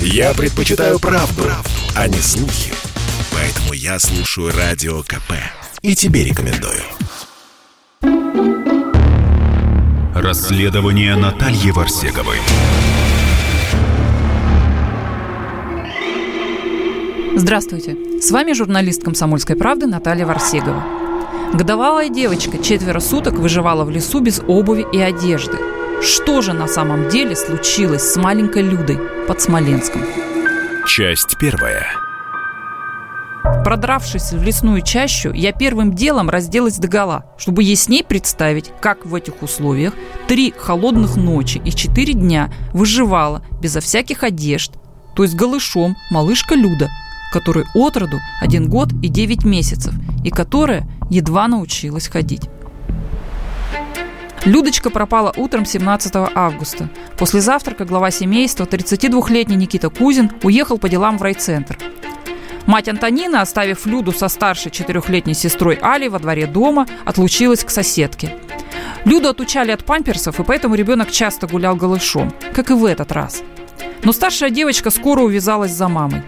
Я предпочитаю правду, правду, а не слухи. Поэтому я слушаю Радио КП. И тебе рекомендую. Расследование Натальи Варсеговой. Здравствуйте. С вами журналист «Комсомольской правды» Наталья Варсегова. Годовалая девочка четверо суток выживала в лесу без обуви и одежды. Что же на самом деле случилось с маленькой Людой под Смоленском? Часть первая. Продравшись в лесную чащу, я первым делом разделась догола, чтобы ясней представить, как в этих условиях три холодных ночи и четыре дня выживала безо всяких одежд, то есть голышом малышка Люда – которой от роду один год и 9 месяцев, и которая едва научилась ходить. Людочка пропала утром 17 августа. После завтрака глава семейства, 32-летний Никита Кузин, уехал по делам в райцентр. Мать Антонина, оставив Люду со старшей четырехлетней сестрой Али во дворе дома, отлучилась к соседке. Люду отучали от памперсов, и поэтому ребенок часто гулял голышом, как и в этот раз. Но старшая девочка скоро увязалась за мамой.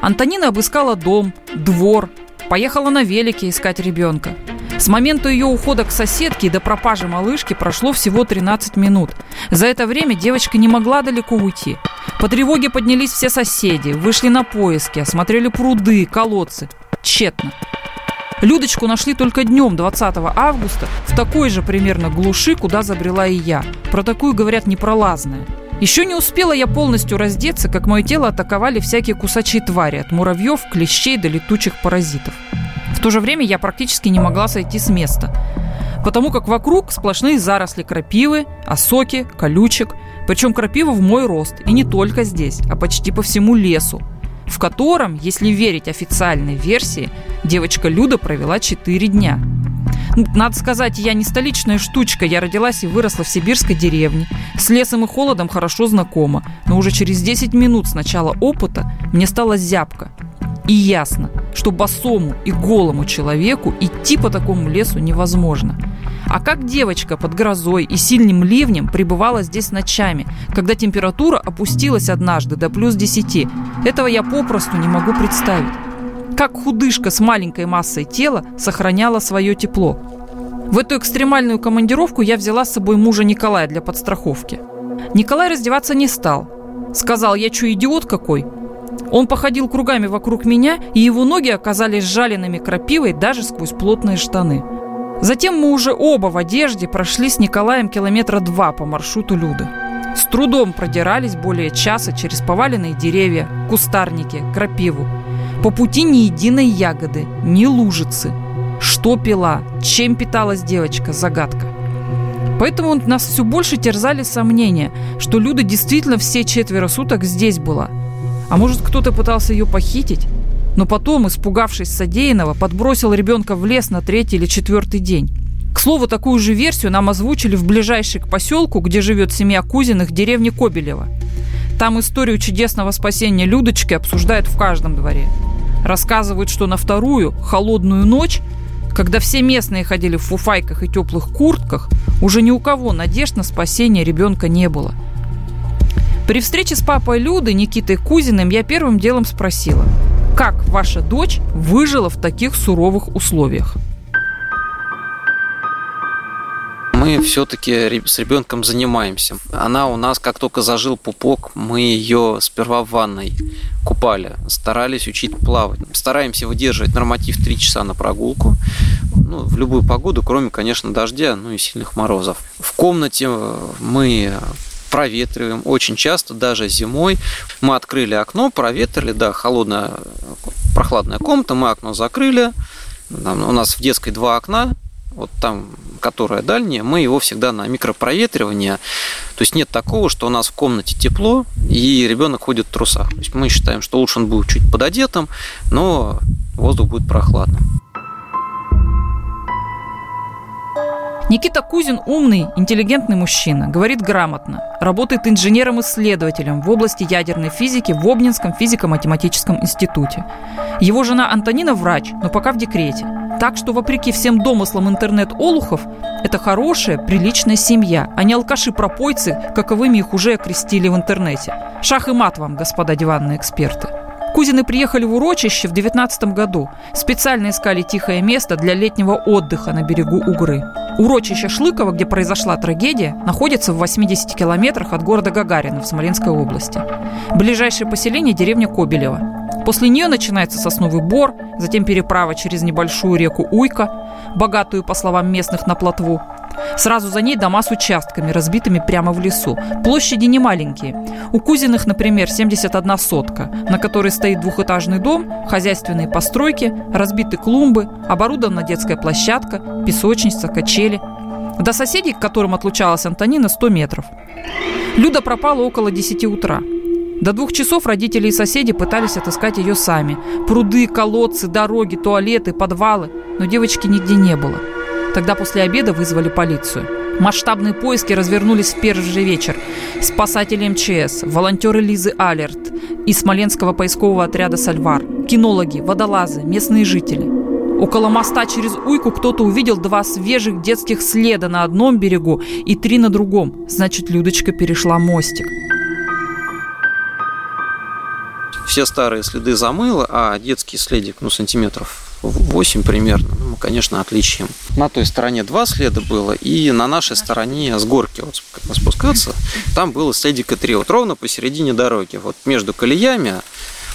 Антонина обыскала дом, двор, поехала на велике искать ребенка. С момента ее ухода к соседке и до пропажи малышки прошло всего 13 минут. За это время девочка не могла далеко уйти. По тревоге поднялись все соседи, вышли на поиски, осмотрели пруды, колодцы. Тщетно. Людочку нашли только днем 20 августа в такой же примерно глуши, куда забрела и я. Про такую говорят непролазная. Еще не успела я полностью раздеться, как мое тело атаковали всякие кусачие твари, от муравьев, клещей до летучих паразитов. В то же время я практически не могла сойти с места, потому как вокруг сплошные заросли крапивы, осоки, колючек, причем крапива в мой рост, и не только здесь, а почти по всему лесу, в котором, если верить официальной версии, девочка Люда провела 4 дня – надо сказать, я не столичная штучка. Я родилась и выросла в сибирской деревне. С лесом и холодом хорошо знакома. Но уже через 10 минут с начала опыта мне стало зябко. И ясно, что босому и голому человеку идти по такому лесу невозможно. А как девочка под грозой и сильным ливнем пребывала здесь ночами, когда температура опустилась однажды до плюс 10, этого я попросту не могу представить как худышка с маленькой массой тела сохраняла свое тепло. В эту экстремальную командировку я взяла с собой мужа Николая для подстраховки. Николай раздеваться не стал. Сказал, я что, идиот какой? Он походил кругами вокруг меня, и его ноги оказались жаленными крапивой даже сквозь плотные штаны. Затем мы уже оба в одежде прошли с Николаем километра два по маршруту Люды. С трудом продирались более часа через поваленные деревья, кустарники, крапиву – по пути ни единой ягоды, ни лужицы. Что пила, чем питалась девочка – загадка. Поэтому нас все больше терзали сомнения, что Люда действительно все четверо суток здесь была. А может, кто-то пытался ее похитить? Но потом, испугавшись содеянного, подбросил ребенка в лес на третий или четвертый день. К слову, такую же версию нам озвучили в ближайшей к поселку, где живет семья Кузиных, деревне Кобелева. Там историю чудесного спасения Людочки обсуждают в каждом дворе. Рассказывают, что на вторую, холодную ночь, когда все местные ходили в фуфайках и теплых куртках, уже ни у кого надежд на спасение ребенка не было. При встрече с папой Люды, Никитой Кузиным, я первым делом спросила, как ваша дочь выжила в таких суровых условиях? Мы все-таки с ребенком занимаемся. Она у нас, как только зажил пупок, мы ее сперва в ванной купали, старались учить плавать. Стараемся выдерживать норматив 3 часа на прогулку, ну, в любую погоду, кроме, конечно, дождя, ну и сильных морозов. В комнате мы проветриваем очень часто, даже зимой. Мы открыли окно, проветрили, да, холодная, прохладная комната, мы окно закрыли. У нас в детской два окна, вот там, которая дальняя, мы его всегда на микропроветривание. То есть нет такого, что у нас в комнате тепло, и ребенок ходит в трусах. То есть мы считаем, что лучше он будет чуть пододетым, но воздух будет прохладным. Никита Кузин умный, интеллигентный мужчина, говорит грамотно, работает инженером-исследователем в области ядерной физики в Обнинском физико-математическом институте. Его жена Антонина врач, но пока в декрете. Так что, вопреки всем домыслам интернет-олухов, это хорошая, приличная семья, а не алкаши-пропойцы, каковыми их уже окрестили в интернете. Шах и мат вам, господа диванные эксперты. Кузины приехали в урочище в 19 году. Специально искали тихое место для летнего отдыха на берегу Угры. Урочище Шлыково, где произошла трагедия, находится в 80 километрах от города Гагарина в Смоленской области. Ближайшее поселение – деревня Кобелева. После нее начинается сосновый бор, затем переправа через небольшую реку Уйка, богатую, по словам местных, на плотву. Сразу за ней дома с участками, разбитыми прямо в лесу. Площади не маленькие. У Кузиных, например, 71 сотка, на которой стоит двухэтажный дом, хозяйственные постройки, разбиты клумбы, оборудована детская площадка, песочница, качели. До соседей, к которым отлучалась Антонина, 100 метров. Люда пропала около 10 утра. До двух часов родители и соседи пытались отыскать ее сами. Пруды, колодцы, дороги, туалеты, подвалы. Но девочки нигде не было. Тогда после обеда вызвали полицию. Масштабные поиски развернулись в первый же вечер. Спасатели МЧС, волонтеры Лизы Алерт и Смоленского поискового отряда «Сальвар», кинологи, водолазы, местные жители. Около моста через Уйку кто-то увидел два свежих детских следа на одном берегу и три на другом. Значит, Людочка перешла мостик. Все старые следы замыло, а детский следик, ну, сантиметров 8 примерно, ну, мы, конечно, отличим. На той стороне два следа было, и на нашей стороне с горки вот спускаться, там было следика 3, вот ровно посередине дороги, вот между колеями,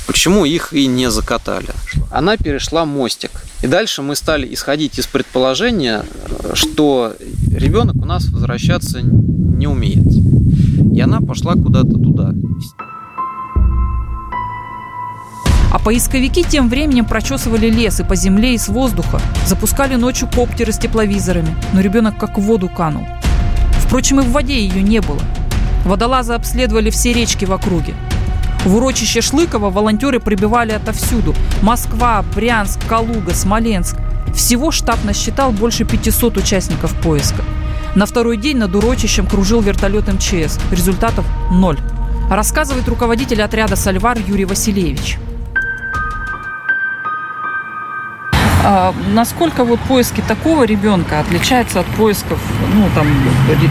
почему их и не закатали. Она перешла мостик. И дальше мы стали исходить из предположения, что ребенок у нас возвращаться не умеет. И она пошла куда-то туда. А поисковики тем временем прочесывали лес и по земле, и с воздуха. Запускали ночью коптеры с тепловизорами, но ребенок как в воду канул. Впрочем, и в воде ее не было. Водолазы обследовали все речки в округе. В урочище Шлыкова волонтеры прибывали отовсюду. Москва, Брянск, Калуга, Смоленск. Всего штаб насчитал больше 500 участников поиска. На второй день над урочищем кружил вертолет МЧС. Результатов – ноль. Рассказывает руководитель отряда «Сальвар» Юрий Васильевич. Насколько вот поиски такого ребенка отличаются от поисков, ну, там,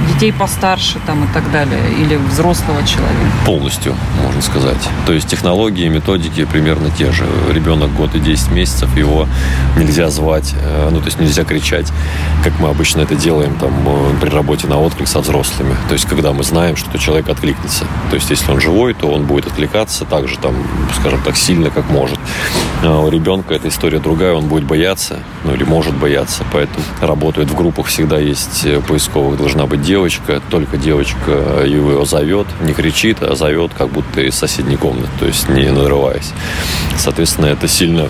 детей постарше там, и так далее, или взрослого человека? Полностью, можно сказать. То есть технологии, методики примерно те же. Ребенок год и 10 месяцев, его нельзя звать, э, ну, то есть нельзя кричать, как мы обычно это делаем там э, при работе на отклик со взрослыми. То есть когда мы знаем, что человек откликнется. То есть если он живой, то он будет откликаться так же, там, скажем так, сильно, как может. А у ребенка эта история другая, он будет бояться бояться, ну или может бояться, поэтому работают в группах, всегда есть э, поисковых, должна быть девочка, только девочка его зовет, не кричит, а зовет как будто из соседней комнаты, то есть не надрываясь. Соответственно, это сильно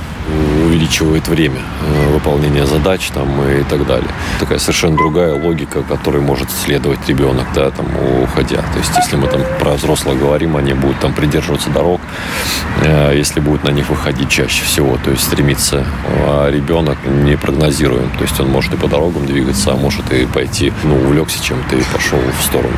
увеличивает время э, выполнения задач там, и так далее. Такая совершенно другая логика, которой может следовать ребенок, да, там, уходя. То есть, если мы там про взрослых говорим, они будут там придерживаться дорог, э, если будут на них выходить чаще всего, то есть стремиться. А ребенок не прогнозируем. То есть он может и по дорогам двигаться, а может и пойти, ну, увлекся чем-то и пошел в сторону.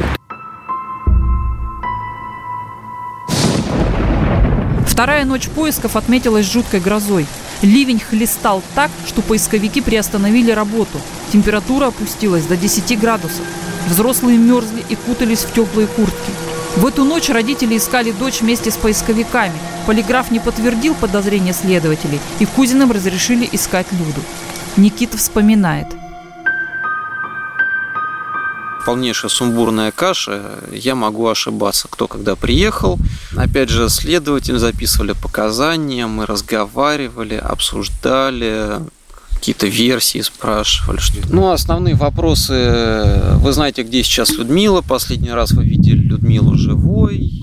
Вторая ночь поисков отметилась жуткой грозой. Ливень хлестал так, что поисковики приостановили работу. Температура опустилась до 10 градусов. Взрослые мерзли и кутались в теплые куртки. В эту ночь родители искали дочь вместе с поисковиками. Полиграф не подтвердил подозрения следователей, и Кузиным разрешили искать Люду. Никита вспоминает – полнейшая сумбурная каша, я могу ошибаться, кто когда приехал. Опять же, следователи записывали показания, мы разговаривали, обсуждали, какие-то версии спрашивали. Что... Ну, основные вопросы. Вы знаете, где сейчас Людмила? Последний раз вы видели Людмилу живой?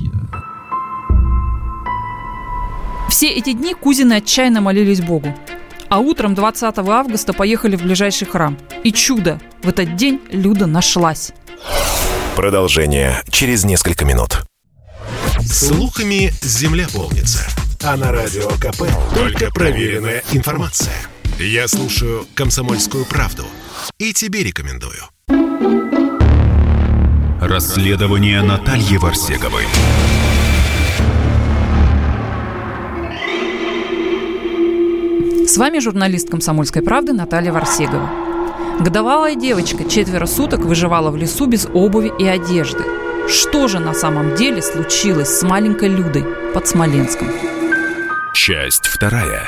Все эти дни кузины отчаянно молились Богу. А утром 20 августа поехали в ближайший храм. И чудо! В этот день Люда нашлась. Продолжение через несколько минут. Слухами земля полнится. А на радио КП только проверенная информация. Я слушаю «Комсомольскую правду» и тебе рекомендую. Расследование Натальи Варсеговой. С вами журналист «Комсомольской правды» Наталья Варсегова. Годовалая девочка четверо суток выживала в лесу без обуви и одежды. Что же на самом деле случилось с маленькой Людой под Смоленском? Часть вторая.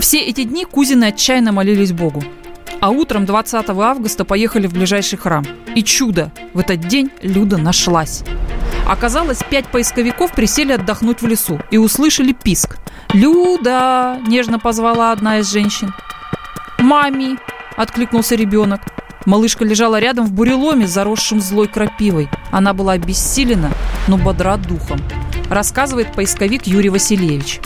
Все эти дни кузины отчаянно молились Богу. А утром 20 августа поехали в ближайший храм. И чудо! В этот день Люда нашлась. Оказалось, пять поисковиков присели отдохнуть в лесу и услышали писк. «Люда!» – нежно позвала одна из женщин. «Мами!» – откликнулся ребенок. Малышка лежала рядом в буреломе, заросшем злой крапивой. Она была обессилена, но бодра духом. Рассказывает поисковик Юрий Васильевич.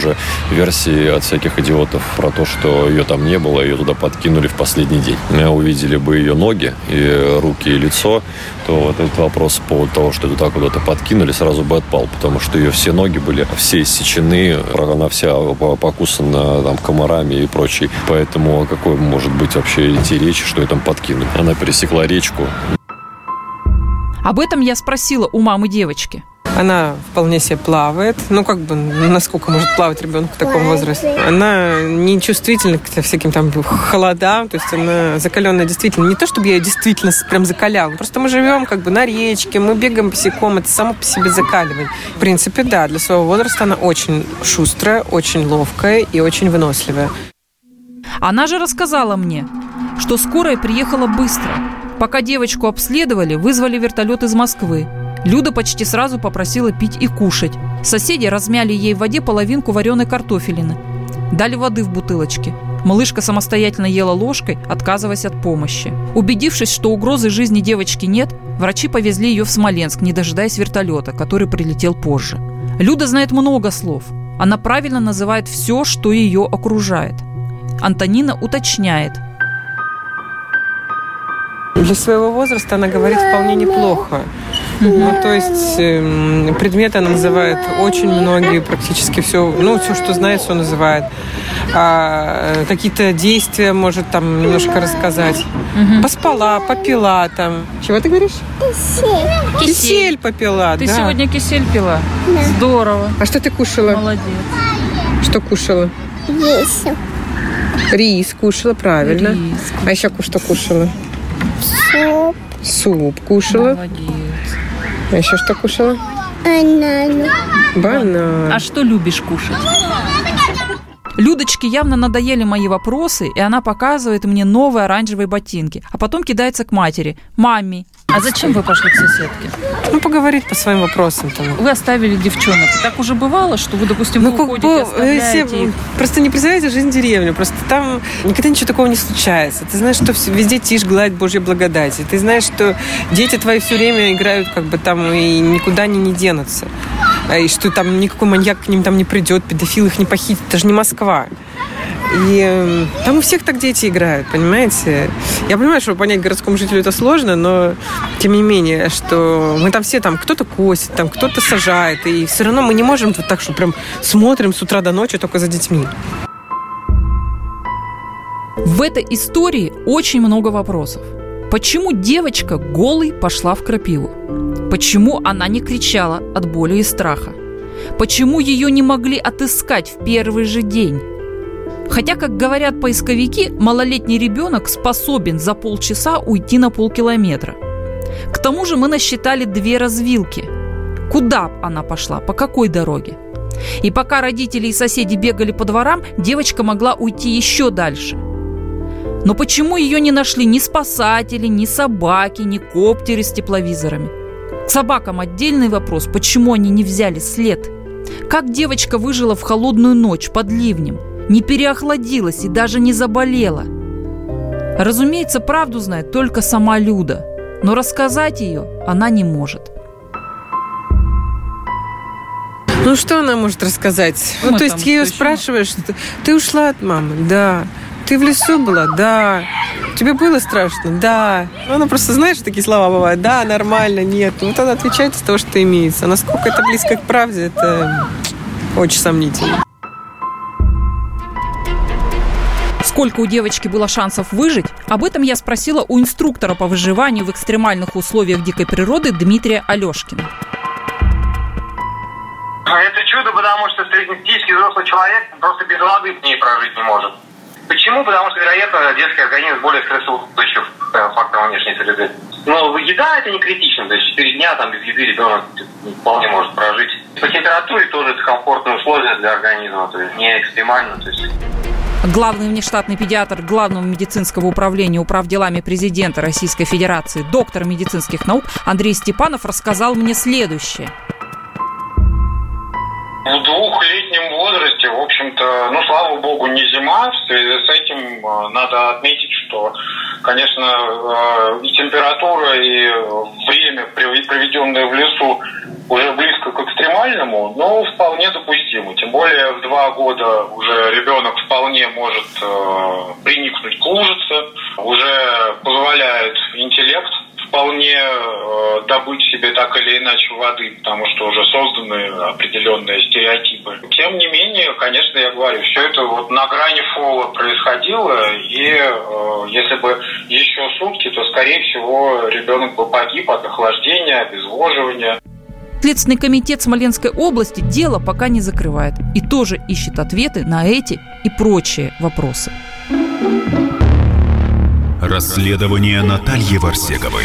Уже версии от всяких идиотов про то, что ее там не было, ее туда подкинули в последний день. Увидели бы ее ноги, и руки, и лицо, то вот этот вопрос по поводу того, что туда куда-то подкинули, сразу бы отпал, потому что ее все ноги были все иссечены, она вся покусана там комарами и прочей. Поэтому какой может быть вообще идти речь, что ее там подкинули? Она пересекла речку. Об этом я спросила у мамы девочки. Она вполне себе плавает. Ну, как бы, насколько может плавать ребенок в таком возрасте. Она не чувствительна к всяким там холодам. То есть она закаленная действительно. Не то, чтобы я ее действительно прям закаляла. Просто мы живем как бы на речке, мы бегаем босиком. Это само по себе закаливание. В принципе, да, для своего возраста она очень шустрая, очень ловкая и очень выносливая. Она же рассказала мне, что скорая приехала быстро. Пока девочку обследовали, вызвали вертолет из Москвы. Люда почти сразу попросила пить и кушать. Соседи размяли ей в воде половинку вареной картофелины. Дали воды в бутылочке. Малышка самостоятельно ела ложкой, отказываясь от помощи. Убедившись, что угрозы жизни девочки нет, врачи повезли ее в Смоленск, не дожидаясь вертолета, который прилетел позже. Люда знает много слов. Она правильно называет все, что ее окружает. Антонина уточняет. Для своего возраста она говорит вполне неплохо. Ну, то есть э, предметы она называет очень многие, практически все, ну, все, что знает, все называет. А, э, какие-то действия может там немножко рассказать. Угу. Поспала, попила там. Чего ты говоришь? Кисель. Кисель попила, Ты да. сегодня кисель пила? Да. Здорово. А что ты кушала? Молодец. Что кушала? Весел. Рис кушала, правильно. Рис. А еще что кушала? Суп. Суп кушала. Молодец. А еще что кушала? Банан. Банан. А что любишь кушать? Людочке явно надоели мои вопросы, и она показывает мне новые оранжевые ботинки, а потом кидается к матери. «Мами, а зачем вы пошли к соседке? Ну, поговорить по своим вопросам там. Вы оставили девчонок. Так уже бывало, что вы, допустим, Ну, вы уходите, бы, оставляете все- их? просто не представляете жизнь деревни. Просто там никогда ничего такого не случается. Ты знаешь, что везде тишь, гладь Божья благодати. Ты знаешь, что дети твои все время играют как бы там и никуда они не денутся. А И что там никакой маньяк к ним там не придет, педофил их не похитит. Это же не Москва. И э, там у всех так дети играют, понимаете? Я понимаю, что понять городскому жителю это сложно, но тем не менее, что мы там все там, кто-то косит, там кто-то сажает, и все равно мы не можем вот так, что прям смотрим с утра до ночи только за детьми. В этой истории очень много вопросов. Почему девочка голой пошла в крапиву? Почему она не кричала от боли и страха? Почему ее не могли отыскать в первый же день? Хотя, как говорят поисковики, малолетний ребенок способен за полчаса уйти на полкилометра. К тому же мы насчитали две развилки. Куда она пошла, по какой дороге? И пока родители и соседи бегали по дворам, девочка могла уйти еще дальше. Но почему ее не нашли ни спасатели, ни собаки, ни коптеры с тепловизорами? К собакам отдельный вопрос, почему они не взяли след? Как девочка выжила в холодную ночь под ливнем, не переохладилась и даже не заболела? Разумеется, правду знает только сама Люда, но рассказать ее она не может. Ну, что она может рассказать? Ну, Ну, то есть ее еще? спрашиваешь, ты, ушла от мамы? Да. Ты в лесу была? Да. Тебе было страшно? Да. Ну, она просто, знаешь, такие слова бывают. Да, нормально, нет. Вот она отвечает из того, что имеется. А насколько это близко к правде, это очень сомнительно. Сколько у девочки было шансов выжить? Об этом я спросила у инструктора по выживанию в экстремальных условиях дикой природы Дмитрия Алешкина. Это чудо, потому что среднестатистический взрослый человек просто без воды в ней прожить не может. Почему? Потому что, вероятно, детский организм более стрессоустойчив к э, факторам внешней среды. Но еда это не критично, то есть 4 дня там без еды ребенок вполне может прожить. По температуре тоже это комфортные условия для организма, то есть не экстремально. То есть Главный внештатный педиатр Главного медицинского управления управделами президента Российской Федерации, доктор медицинских наук Андрей Степанов рассказал мне следующее. В двухлетнем возрасте, в общем-то, ну, слава богу, не зима. В связи с этим э, надо отметить, что, конечно, э, и температура, и время, проведенное в лесу, уже близко к экстремальному, но вполне допустимо. Тем более в два года уже ребенок вполне может э, приникнуть к лужице, уже позволяет интеллект вполне э, добыть себе так или иначе воды, потому что уже созданы определенные стереотипы. Тем не менее, конечно, я говорю, все это вот на грани фола происходило, и э, если бы еще сутки, то, скорее всего, ребенок бы погиб от охлаждения, обезвоживания. Следственный комитет Смоленской области дело пока не закрывает и тоже ищет ответы на эти и прочие вопросы. Расследование Натальи Варсеговой.